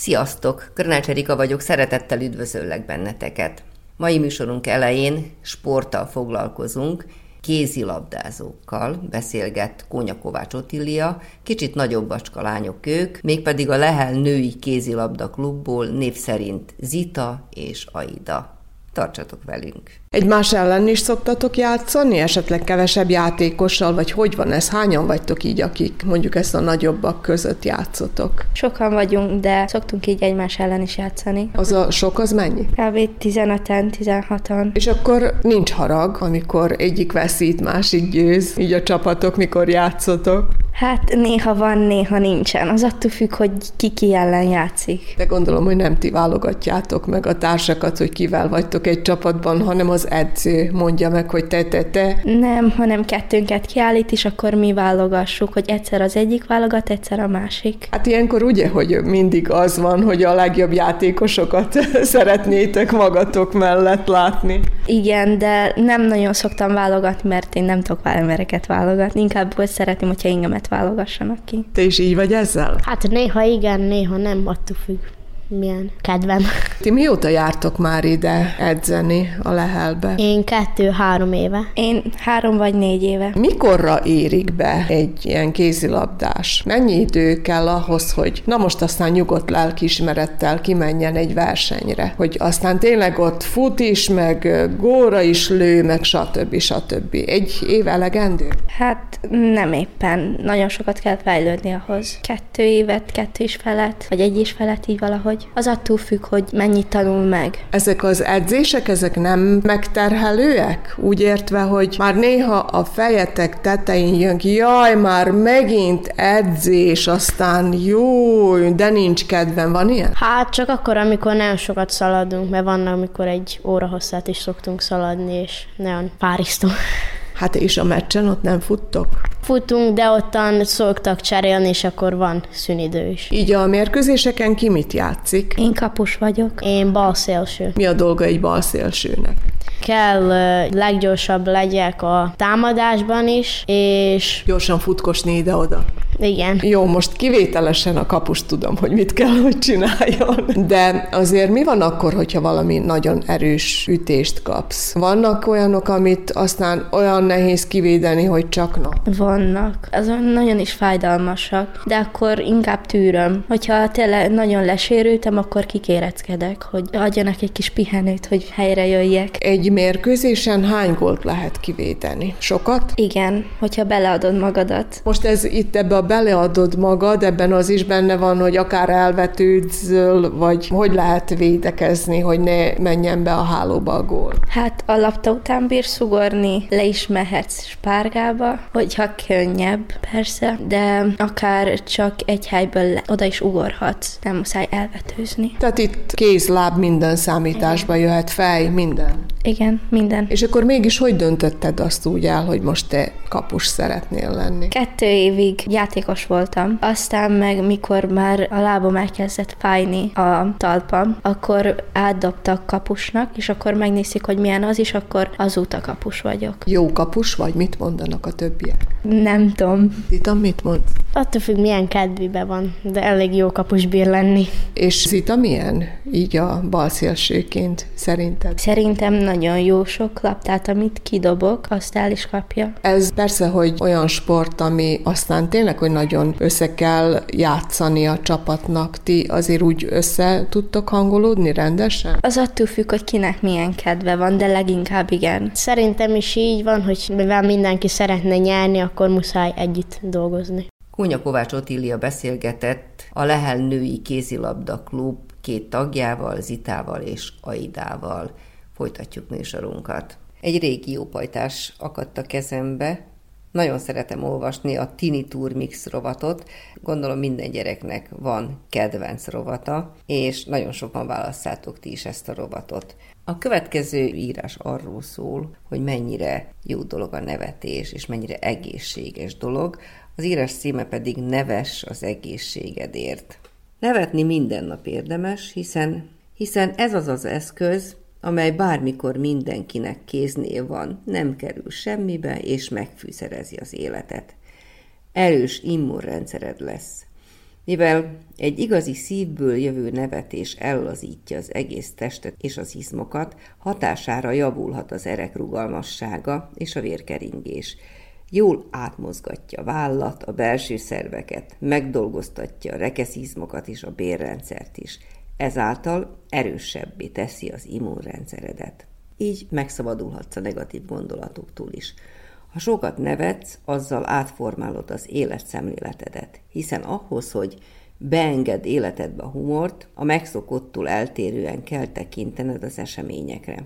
Sziasztok! Körnács Erika vagyok, szeretettel üdvözöllek benneteket. Mai műsorunk elején sporttal foglalkozunk, kézilabdázókkal beszélget Kónya Kovács Otília, kicsit nagyobb bacska lányok ők, mégpedig a Lehel női kézilabda klubból név szerint Zita és Aida. Tartsatok velünk! Egymás ellen is szoktatok játszani, esetleg kevesebb játékossal, vagy hogy van ez? Hányan vagytok így, akik mondjuk ezt a nagyobbak között játszotok? Sokan vagyunk, de szoktunk így egymás ellen is játszani. Az a sok az mennyi? Kb. 15-en, 16-an. És akkor nincs harag, amikor egyik veszít, másik győz, így a csapatok, mikor játszotok. Hát néha van, néha nincsen. Az attól függ, hogy ki ki ellen játszik. De gondolom, hogy nem ti válogatjátok meg a társakat, hogy kivel vagytok egy csapatban, hanem az edző mondja meg, hogy te, te, te. Nem, hanem kettőnket kiállít, és akkor mi válogassuk, hogy egyszer az egyik válogat, egyszer a másik. Hát ilyenkor ugye, hogy mindig az van, hogy a legjobb játékosokat szeretnétek magatok mellett látni. Igen, de nem nagyon szoktam válogatni, mert én nem tudok embereket válogatni. Inkább úgy szeretném, hogyha engemet válogassanak ki. Te is így vagy ezzel? Hát néha igen, néha nem, attól függ milyen kedvem. Ti mióta jártok már ide edzeni a Lehelbe? Én kettő-három éve. Én három vagy négy éve. Mikorra érik be egy ilyen kézilabdás? Mennyi idő kell ahhoz, hogy na most aztán nyugodt lelkiismerettel kimenjen egy versenyre? Hogy aztán tényleg ott fut is, meg góra is lő, meg stb. stb. Egy év elegendő? Hát nem éppen. Nagyon sokat kell fejlődni ahhoz. Kettő évet, kettő is felett, vagy egy is felett így valahogy hogy az attól függ, hogy mennyit tanul meg. Ezek az edzések, ezek nem megterhelőek? Úgy értve, hogy már néha a fejetek tetején jön ki, jaj, már megint edzés, aztán jó, de nincs kedvem, van ilyen? Hát csak akkor, amikor nagyon sokat szaladunk, mert vannak, amikor egy óra hosszát is szoktunk szaladni, és nagyon párisztó. Hát és a meccsen ott nem futtok? Futunk, de ottan szoktak cserélni, és akkor van szünidő is. Így a mérkőzéseken ki mit játszik? Én kapus vagyok. Én balszélső. Mi a dolga egy balszélsőnek? Kell leggyorsabb legyek a támadásban is, és... Gyorsan futkosni ide-oda. Igen. Jó, most kivételesen a kapus tudom, hogy mit kell, hogy csináljon. De azért mi van akkor, hogyha valami nagyon erős ütést kapsz? Vannak olyanok, amit aztán olyan nehéz kivédeni, hogy csak na? Vannak. Azon nagyon is fájdalmasak, de akkor inkább tűröm. Hogyha tényleg nagyon lesérültem, akkor kikéreckedek, hogy adjanak egy kis pihenőt, hogy helyre jöjjek. Egy mérkőzésen hány gólt lehet kivédeni? Sokat? Igen, hogyha beleadod magadat. Most ez itt ebbe a beleadod magad, ebben az is benne van, hogy akár elvetődsz, vagy hogy lehet védekezni, hogy ne menjen be a hálóba a gól? Hát a labda után bírsz ugorni, le is mehetsz spárgába, hogyha könnyebb, persze, de akár csak egy helyből le, oda is ugorhatsz, nem muszáj elvetőzni. Tehát itt kéz, láb, minden számításba Igen. jöhet, fej, minden. Igen, minden. És akkor mégis hogy döntötted azt úgy el, hogy most te kapus szeretnél lenni? Kettő évig játékos voltam, aztán meg mikor már a lábam elkezdett fájni a talpam, akkor átdobtak kapusnak, és akkor megnézik, hogy milyen az is, akkor azóta kapus vagyok. Jó kapus vagy? Mit mondanak a többiek? Nem tudom. Zita, mit mond? Attól függ, milyen kedvibe van, de elég jó kapus bír lenni. És Zita milyen? Így a balszélsőként szerinted? Szerintem nagyon jó sok labdát, amit kidobok, azt el is kapja. Ez persze, hogy olyan sport, ami aztán tényleg, hogy nagyon össze kell játszani a csapatnak. Ti azért úgy össze tudtok hangolódni rendesen? Az attól függ, hogy kinek milyen kedve van, de leginkább igen. Szerintem is így van, hogy mivel mindenki szeretne nyerni, akkor muszáj együtt dolgozni. Kónya Kovács Otília beszélgetett a Lehel Női Kézilabda Klub két tagjával, Zitával és Aidával folytatjuk műsorunkat. Egy régi jópajtás akadt a kezembe, Nagyon szeretem olvasni a Tini Tour Mix rovatot. Gondolom minden gyereknek van kedvenc rovata, és nagyon sokan válasszátok ti is ezt a rovatot. A következő írás arról szól, hogy mennyire jó dolog a nevetés, és mennyire egészséges dolog. Az írás címe pedig Neves az egészségedért. Nevetni minden nap érdemes, hiszen, hiszen ez az az eszköz, amely bármikor mindenkinek kéznél van, nem kerül semmibe, és megfűszerezi az életet. Erős immunrendszered lesz. Mivel egy igazi szívből jövő nevetés ellazítja az egész testet és az izmokat, hatására javulhat az erek rugalmassága és a vérkeringés. Jól átmozgatja a vállat, a belső szerveket, megdolgoztatja a rekeszizmokat és a bérrendszert is – ezáltal erősebbé teszi az immunrendszeredet. Így megszabadulhatsz a negatív gondolatoktól is. Ha sokat nevetsz, azzal átformálod az életszemléletedet, hiszen ahhoz, hogy beenged életedbe a humort, a megszokottól eltérően kell tekintened az eseményekre.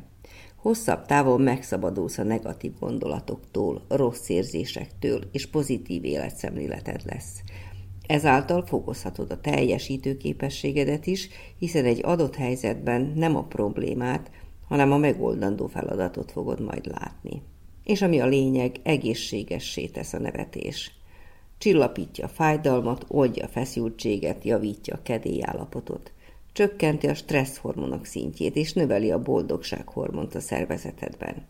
Hosszabb távon megszabadulsz a negatív gondolatoktól, rossz érzésektől, és pozitív életszemléleted lesz. Ezáltal fokozhatod a teljesítő képességedet is, hiszen egy adott helyzetben nem a problémát, hanem a megoldandó feladatot fogod majd látni. És ami a lényeg, egészségessé tesz a nevetés. Csillapítja a fájdalmat, oldja a feszültséget, javítja a kedélyállapotot. Csökkenti a stresszhormonok szintjét, és növeli a boldogsághormont a szervezetedben.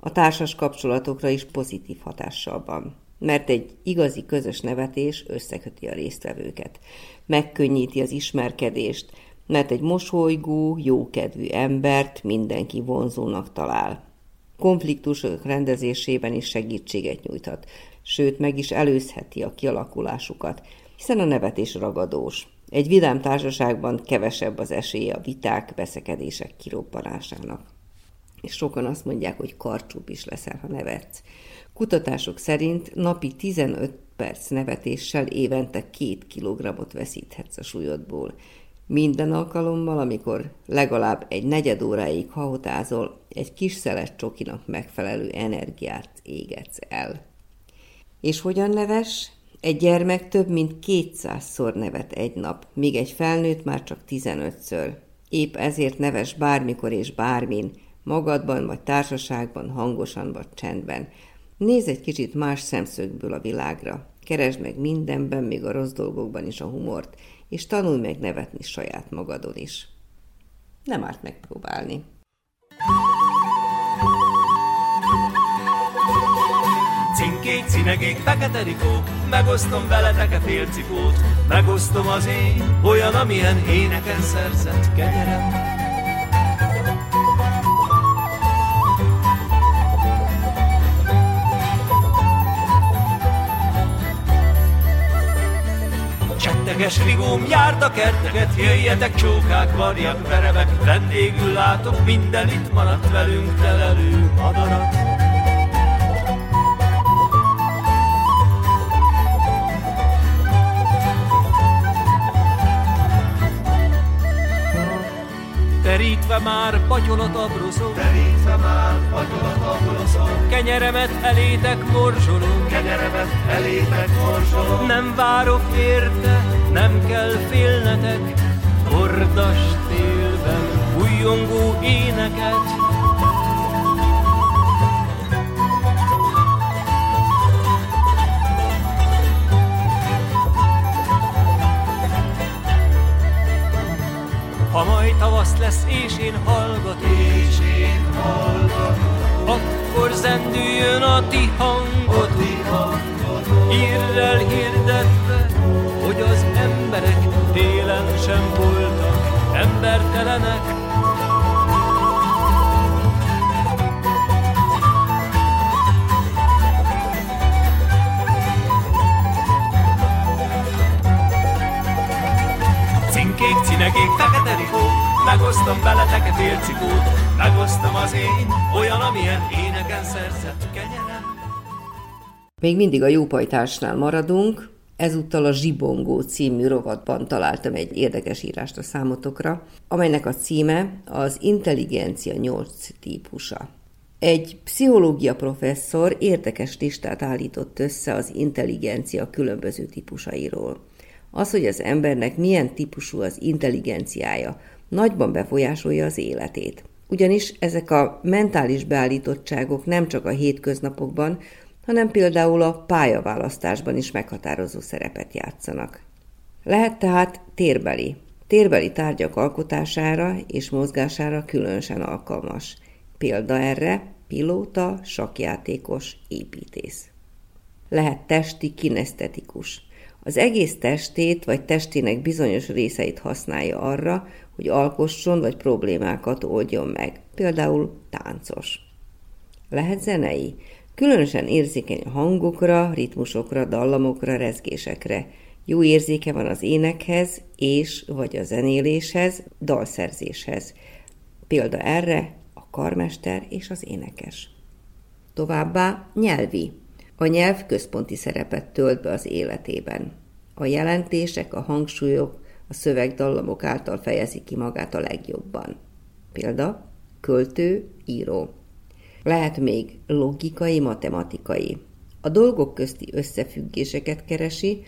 A társas kapcsolatokra is pozitív hatással van mert egy igazi közös nevetés összeköti a résztvevőket. Megkönnyíti az ismerkedést, mert egy mosolygó, jókedvű embert mindenki vonzónak talál. Konfliktusok rendezésében is segítséget nyújthat, sőt meg is előzheti a kialakulásukat, hiszen a nevetés ragadós. Egy vidám társaságban kevesebb az esélye a viták, veszekedések kirobbanásának. És sokan azt mondják, hogy karcsúbb is leszel, ha nevetsz. Kutatások szerint napi 15 perc nevetéssel évente 2 kilogramot veszíthetsz a súlyodból. Minden alkalommal, amikor legalább egy negyed óráig hahotázol, egy kis szeles csokinak megfelelő energiát égetsz el. És hogyan neves? Egy gyermek több mint 200-szor nevet egy nap, míg egy felnőtt már csak 15-ször. Épp ezért neves bármikor és bármin, magadban vagy társaságban, hangosan vagy csendben. Nézz egy kicsit más szemszögből a világra. Keresd meg mindenben, még a rossz dolgokban is a humort, és tanulj meg nevetni saját magadon is. Nem árt megpróbálni. Cinkék, cinegék, fekete rikó, megosztom veletek a félcipót, megosztom az én, olyan, amilyen éneken szerzett kegyerem. Csetteges rigóm, járt a kerteket, jöjjetek csókák, varjak, verebek, vendégül látok, minden itt maradt velünk telelő madarat. Terítve már patyolat abrozom, Terítve már patyolat abrozom, Kenyeremet elétek morzsolom, Kenyeremet elétek morzsolom, Nem várok érte, nem kell félnetek, Hordas télben újongó éneket, Ha majd tavasz lesz, és én hallgatom, és én hallgatom, akkor zendüljön a ti hangotok, hírrel hirdetve, hogy az sem voltak embertelenek, Kék cinegék, fekete rikó, megosztom veletek félcikót, megosztom az én, olyan, amilyen éneken szerzett kenyerem. Még mindig a jópajtásnál maradunk, Ezúttal a Zsibongó című rovatban találtam egy érdekes írást a számotokra, amelynek a címe az intelligencia 8 típusa. Egy pszichológia professzor érdekes listát állított össze az intelligencia különböző típusairól. Az, hogy az embernek milyen típusú az intelligenciája, nagyban befolyásolja az életét. Ugyanis ezek a mentális beállítottságok nem csak a hétköznapokban, hanem például a pályaválasztásban is meghatározó szerepet játszanak. Lehet tehát térbeli. Térbeli tárgyak alkotására és mozgására különösen alkalmas. Példa erre pilóta, sakjátékos, építész. Lehet testi kinesztetikus. Az egész testét vagy testének bizonyos részeit használja arra, hogy alkosson vagy problémákat oldjon meg, például táncos. Lehet zenei, különösen érzékeny a hangokra, ritmusokra, dallamokra, rezgésekre. Jó érzéke van az énekhez és vagy a zenéléshez, dalszerzéshez. Példa erre a karmester és az énekes. Továbbá nyelvi. A nyelv központi szerepet tölt be az életében. A jelentések, a hangsúlyok, a szövegdallamok által fejezi ki magát a legjobban. Példa, költő, író. Lehet még logikai, matematikai. A dolgok közti összefüggéseket keresi,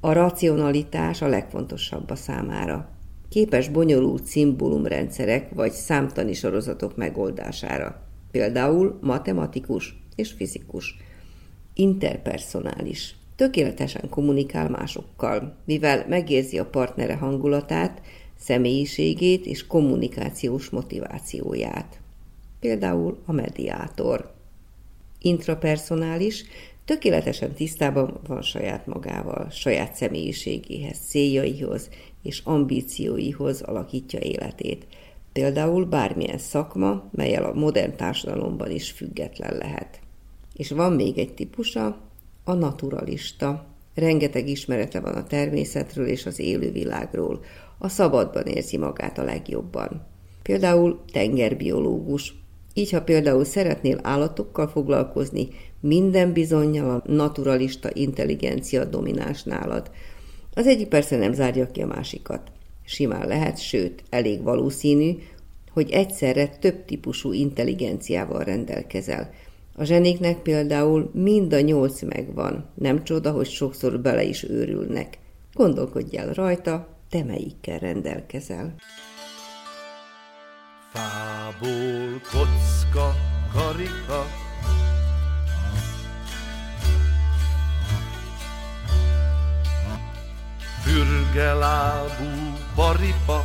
a racionalitás a legfontosabb a számára. Képes bonyolult szimbólumrendszerek vagy számtani sorozatok megoldására. Például matematikus és fizikus. Interpersonális. Tökéletesen kommunikál másokkal, mivel megérzi a partnere hangulatát, személyiségét és kommunikációs motivációját. Például a mediátor. Intrapersonális, tökéletesen tisztában van saját magával, saját személyiségéhez, céljaihoz és ambícióihoz alakítja életét. Például bármilyen szakma, melyel a modern társadalomban is független lehet. És van még egy típusa, a naturalista. Rengeteg ismerete van a természetről és az élővilágról. A szabadban érzi magát a legjobban. Például tengerbiológus. Így, ha például szeretnél állatokkal foglalkozni, minden bizonyal a naturalista intelligencia domináns nálad. Az egyik persze nem zárja ki a másikat. Simán lehet, sőt, elég valószínű, hogy egyszerre több típusú intelligenciával rendelkezel – a zsenéknek például mind a nyolc megvan, nem csoda, hogy sokszor bele is őrülnek. Gondolkodj el rajta, te melyikkel rendelkezel. Fából kocka, karika, Fürgelábú paripa,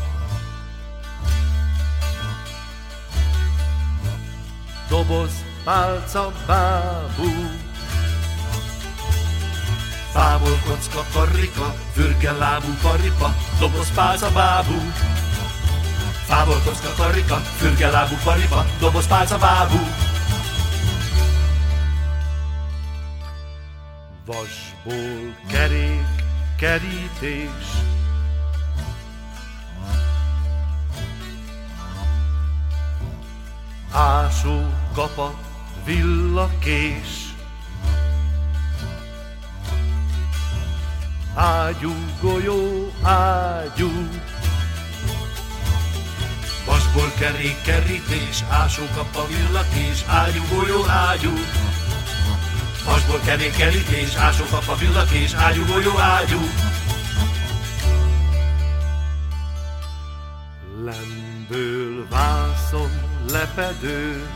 Doboz pálca bábú. Fából kocka karrika, fürge lábú paripa, doboz pálca bábú. Fából kocka karrika, fürge lábú paripa, doboz pálca bábú. Vasból kerék, kerítés, ásó kapat villakés. Ágyú, golyó, ágyú, Vasból kerék, kerítés, ásókappa villakés, ágyú, golyó, ágyú. Vasból kerék, kerítés, ásókappa villakés, ágyú, golyó, ágyú. Lemből vászon lepedő,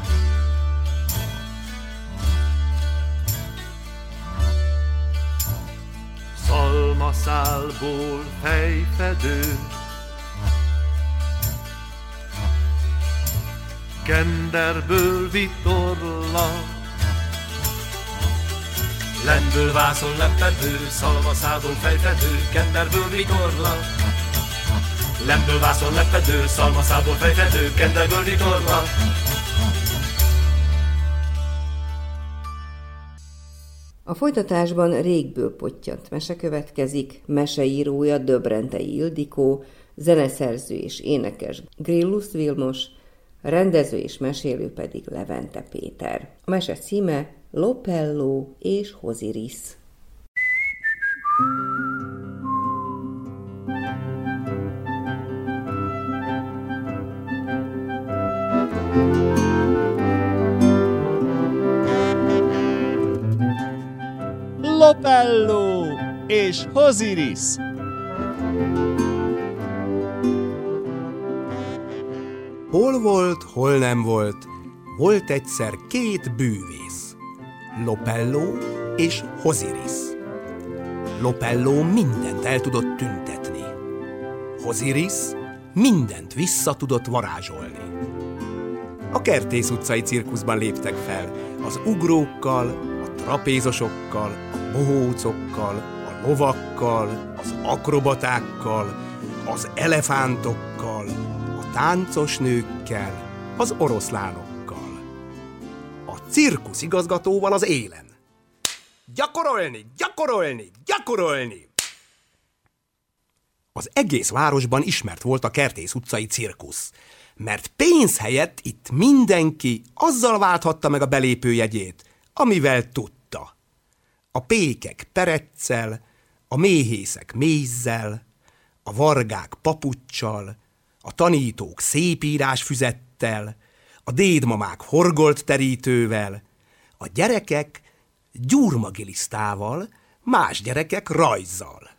szálból fejfedő. Kenderből vitorla, Lemből vászon lepedő, szalmaszából fejfedő, kenderből vitorla. Lemből vászon lepedő, szalmaszából fejfedő, kenderből vitorla. A folytatásban régből pottyant mese következik, meseírója Döbrentei Ildikó, zeneszerző és énekes Grillus Vilmos, rendező és mesélő pedig Levente Péter. A mese címe Lopello és Hoziris. Lopello és Hoziris. Hol volt, hol nem volt, volt egyszer két bűvész, Lopello és Hoziris. Lopello mindent el tudott tüntetni. Hoziris mindent vissza tudott varázsolni. A Kertész utcai cirkuszban léptek fel, az ugrókkal, a trapézosokkal, a bohócokkal, a lovakkal, az akrobatákkal, az elefántokkal, táncos nőkkel, az oroszlánokkal. A cirkusz igazgatóval az élen. Gyakorolni, gyakorolni, gyakorolni! Az egész városban ismert volt a Kertész utcai cirkusz, mert pénz helyett itt mindenki azzal válthatta meg a belépőjegyét, amivel tudta. A pékek pereccel, a méhészek mézzel, a vargák papuccsal, a tanítók szépírás füzettel, a dédmamák horgolt terítővel, a gyerekek gyurmagilisztával, más gyerekek rajzzal.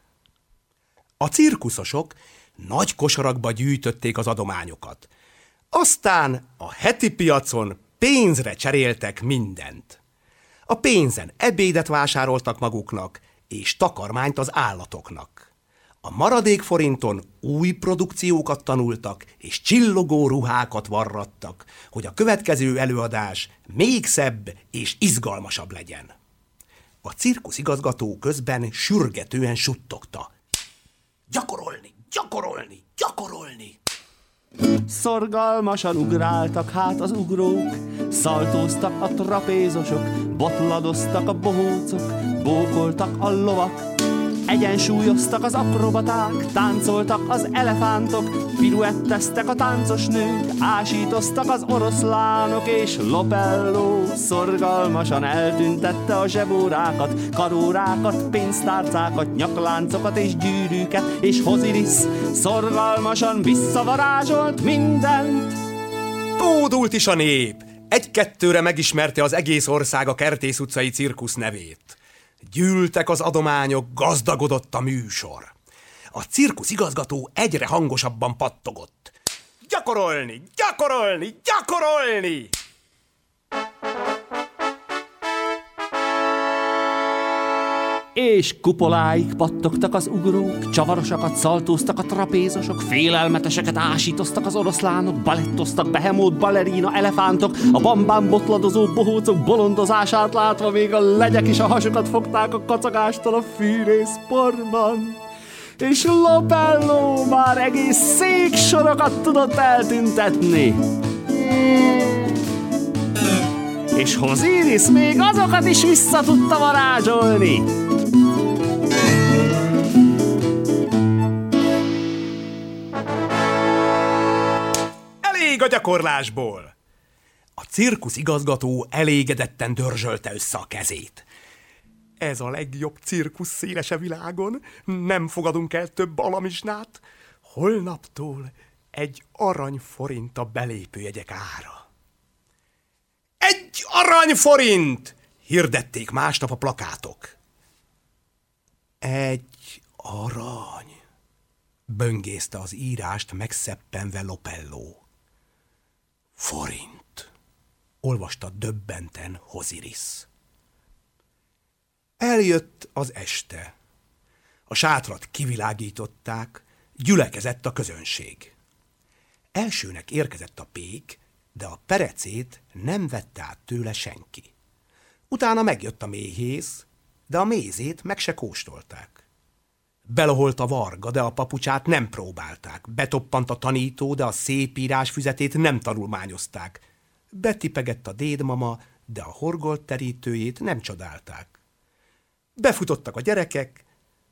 A cirkuszosok nagy kosarakba gyűjtötték az adományokat. Aztán a heti piacon pénzre cseréltek mindent. A pénzen ebédet vásároltak maguknak, és takarmányt az állatoknak. A maradék forinton új produkciókat tanultak, és csillogó ruhákat varrattak, hogy a következő előadás még szebb és izgalmasabb legyen. A cirkusz igazgató közben sürgetően suttogta. Gyakorolni, gyakorolni, gyakorolni! Szorgalmasan ugráltak hát az ugrók, szaltóztak a trapézosok, botladoztak a bohócok, bókoltak a lovak, Egyensúlyoztak az akrobaták, táncoltak az elefántok, piruetteztek a táncos nők, ásítoztak az oroszlánok, és Lopello szorgalmasan eltüntette a zsebórákat, karórákat, pénztárcákat, nyakláncokat és gyűrűket, és Hoziris szorgalmasan visszavarázsolt mindent. Bódult is a nép! Egy-kettőre megismerte az egész ország a Kertész utcai cirkusz nevét. Gyűltek az adományok, gazdagodott a műsor. A cirkusz igazgató egyre hangosabban pattogott. Gyakorolni, gyakorolni, gyakorolni! És kupoláig pattogtak az ugrók, csavarosakat szaltóztak a trapézosok, félelmeteseket ásítoztak az oroszlánok, balettoztak behemót, balerina, elefántok, a bambán botladozó bohócok bolondozását látva még a legyek is a hasukat fogták a kacagástól a fűrészporban. És Lopello már egész széksorokat tudott eltüntetni. És Hoziris még azokat is vissza tudta varázsolni. Elég a gyakorlásból! A cirkusz igazgató elégedetten dörzsölte össze a kezét. Ez a legjobb cirkusz szélese világon, nem fogadunk el több alamisnát. Holnaptól egy aranyforint a belépőjegyek ára. Egy aranyforint! Hirdették másnap a plakátok. Egy arany, böngészte az írást megszeppenve Lopello. Forint, olvasta döbbenten Hoziris. Eljött az este. A sátrat kivilágították, gyülekezett a közönség. Elsőnek érkezett a pék, de a perecét nem vette át tőle senki. Utána megjött a méhész, de a mézét meg se kóstolták. Beloholt a varga, de a papucsát nem próbálták. Betoppant a tanító, de a szép írás füzetét nem tanulmányozták. Betipegett a dédmama, de a horgolt terítőjét nem csodálták. Befutottak a gyerekek,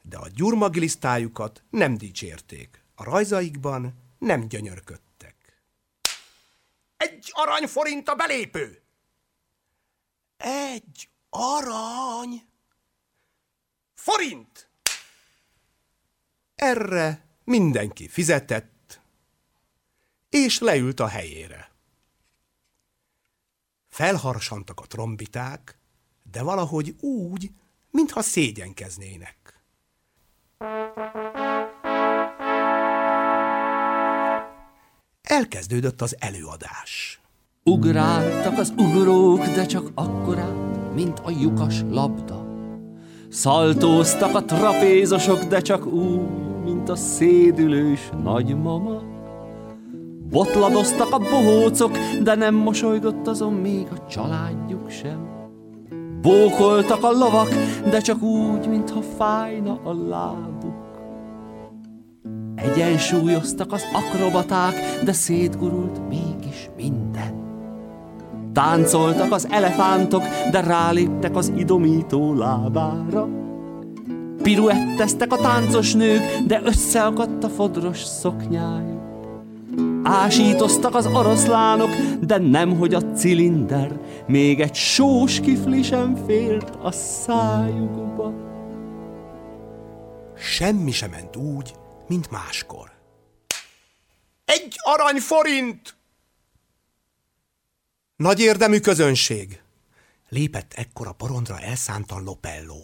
de a gyurmagilisztájukat nem dicsérték. A rajzaikban nem gyönyörködtek. Egy aranyforint a belépő! Egy arany! Forint! Erre mindenki fizetett, és leült a helyére. Felharsantak a trombiták, de valahogy úgy, mintha szégyenkeznének. Elkezdődött az előadás. Ugráltak az ugrók, de csak akkorát, mint a lyukas labda. Szaltóztak a trapézosok, de csak úgy, mint a szédülős nagymama. Botladoztak a bohócok, de nem mosolygott azon még a családjuk sem. Bókoltak a lovak, de csak úgy, mintha fájna a lábuk. Egyensúlyoztak az akrobaták, de szétgurult mégis minden. Táncoltak az elefántok, de ráléptek az idomító lábára. Piruetteztek a táncos nők, de összeakadt a fodros szoknyájuk. Ásítoztak az oroszlánok, de nemhogy a cilinder, még egy sós kifli sem fért a szájukba. Semmi sem ment úgy, mint máskor. Egy arany forint! Nagy érdemű közönség. Lépett ekkor a porondra elszántan Lopello.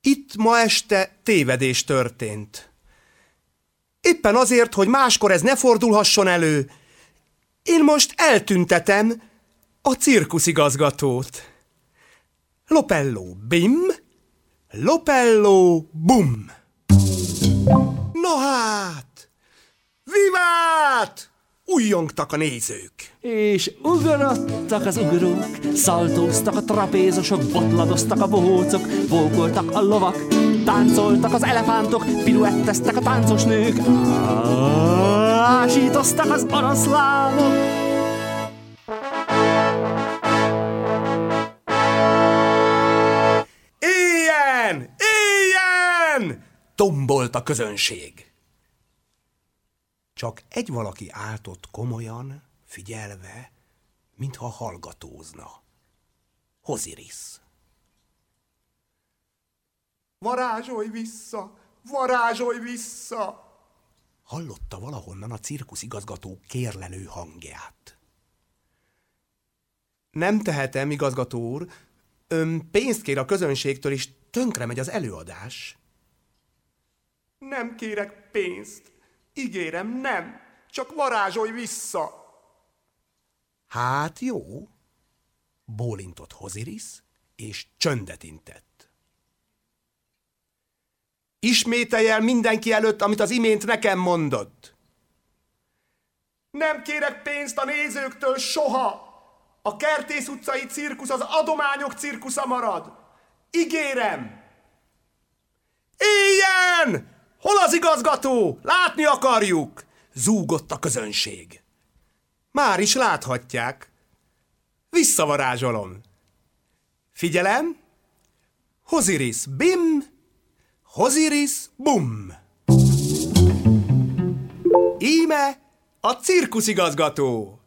Itt ma este tévedés történt. Éppen azért, hogy máskor ez ne fordulhasson elő, én most eltüntetem a cirkuszigazgatót. Lopello bim, Lopello bum. No hát! Vivát! Újjongtak a nézők. És ugrottak az ugrók, szaltóztak a trapézosok, botladoztak a bohócok, bókoltak a lovak, táncoltak az elefántok, piruetteztek a táncos nők, ásítoztak az oroszlánok. Éljen! Éljen! Tombolt a közönség. Csak egy valaki áltott komolyan, figyelve, mintha hallgatózna. Hoziris. Varázsolj vissza! Varázsolj vissza! Hallotta valahonnan a cirkusz igazgató kérlelő hangját. Nem tehetem, igazgató úr. Ön pénzt kér a közönségtől, és tönkre megy az előadás. Nem kérek pénzt. Ígérem, nem. Csak varázsolj vissza. Hát jó. Bólintott Hoziris, és csöndet intett. Ismételj el mindenki előtt, amit az imént nekem mondott. Nem kérek pénzt a nézőktől soha. A Kertész utcai cirkusz az adományok cirkusza marad. Ígérem! Éljen! Hol az igazgató? Látni akarjuk! Zúgott a közönség. Már is láthatják. Visszavarázsolom. Figyelem! Hoziris bim, Hoziris bum. Íme a cirkuszigazgató.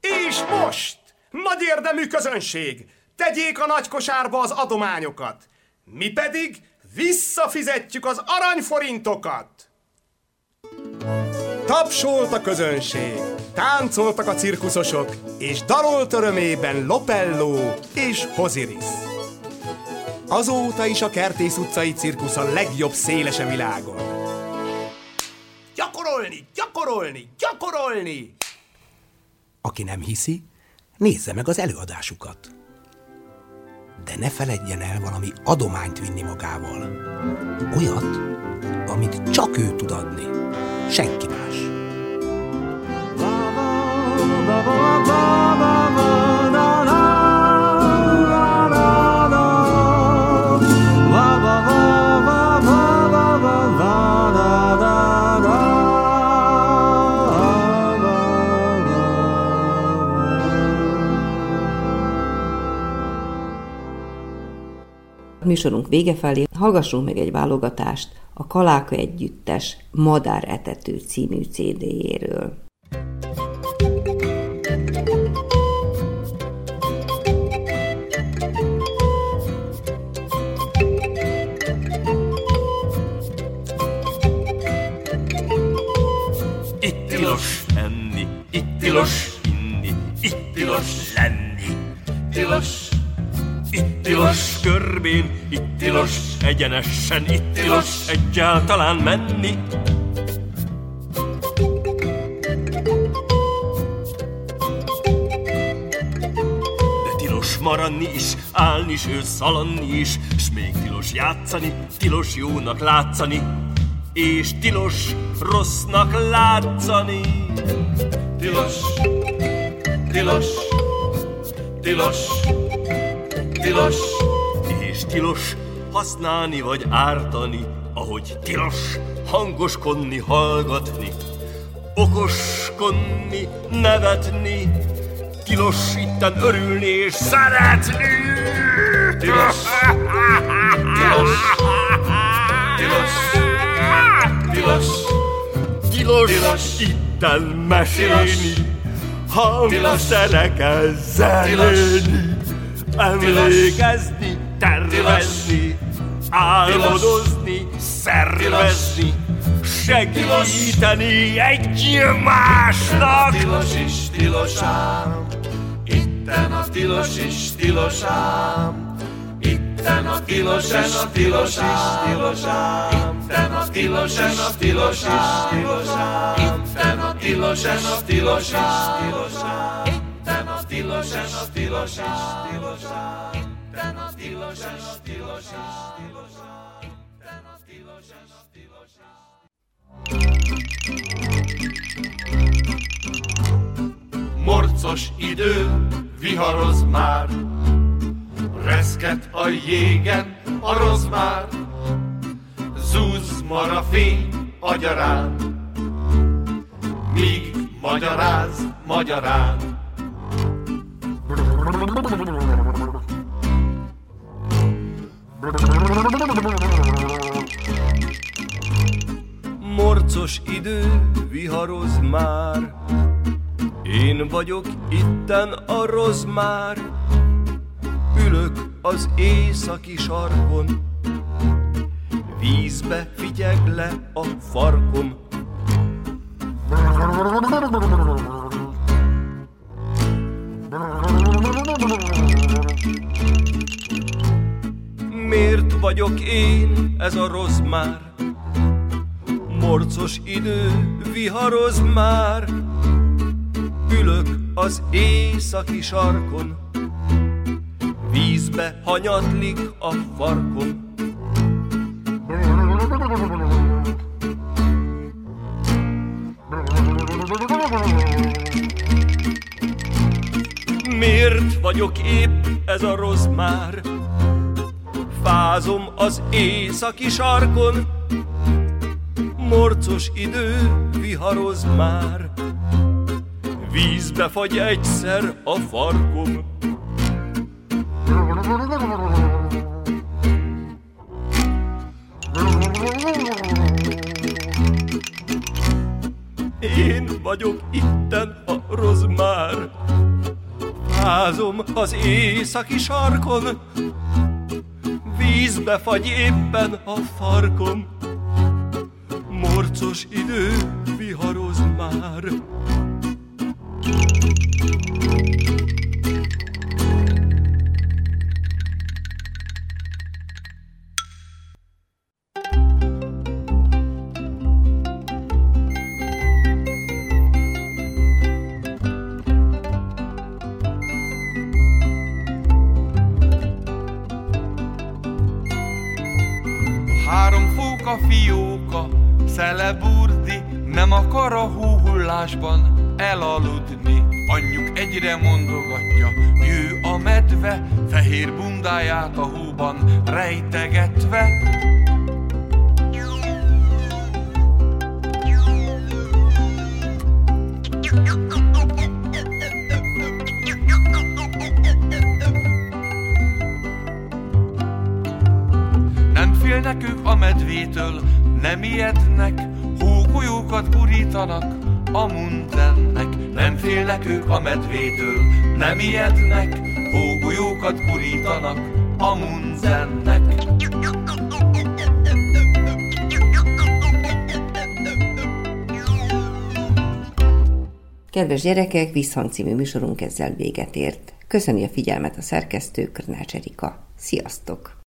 És most, nagy érdemű közönség, tegyék a nagy kosárba az adományokat. Mi pedig visszafizetjük az aranyforintokat. Tapsolt a közönség, táncoltak a cirkuszosok, és dalolt örömében Lopello és Hoziris. Azóta is a Kertész utcai cirkusz a legjobb széles a világon. Gyakorolni, gyakorolni, gyakorolni! Aki nem hiszi, nézze meg az előadásukat. De ne feledjen el valami adományt vinni magával. Olyat, amit csak ő tud adni. Senki más. Műsorunk vége felé hallgassunk meg egy válogatást a Kaláka Együttes Madár Etető című CD-jéről. Egyenesen, itt tilos egyáltalán menni. De tilos maradni is, állni is, ő szalanni is, s még tilos játszani, tilos jónak látszani, és tilos rossznak látszani. Tilos, tilos, tilos, tilos, és tilos használni vagy ártani, ahogy tilos hangoskodni, hallgatni, okoskodni, nevetni, tilos itten örülni és szeretni. Tilos, tilos, tilos, tilos, tilos, tilos. itten mesélni, hangszerekkel zenélni, emlékezni, tervezni, álmodozni, szervezni, segíteni egymásnak. Tilos is, tilos ám, itten a tilos is, tilos ám, itten a tilos is, tilos is, tilos ám, itten a tilos is, tilos is, tilos ám, itten a tilos is, tilos is, tilos ám, itten a tilos is, tilos is, tilos ám, itten a tilos is, tilos is, tilos ám, itten a tilos is, tilos ám. Morcos idő, viharoz már, Reszket a jégen a rozmár, Zúz mar a fény agyarán, Míg magyaráz magyarán. Morcos idő, viharoz már, én vagyok itten a rozmár, ülök az északi sarkon, vízbe figyeg le a farkom. Vagyok én ez a rozmár? Morcos idő, viharoz már, ülök az északi sarkon, vízbe hanyatlik a farkom. Miért vagyok épp ez a rossz már? Fázom az északi sarkon, morcos idő viharoz már. Vízbe fagy egyszer a farkom. Én vagyok itten a rozmár. Fázom az északi sarkon, vízbe fagy éppen a farkom. Morcos idő viharoz már. Medve, fehér bundáját a hóban rejtegetve. Nem félnek ők a medvétől, nem ijednek, hógolyókat gurítanak a munzennek. Nem félnek ők a medvétől, nem ijednek, hógolyókat gurítanak a munzennek. Kedves gyerekek, Visszhang című műsorunk ezzel véget ért. Köszöni a figyelmet a szerkesztő Körnács Erika. Sziasztok!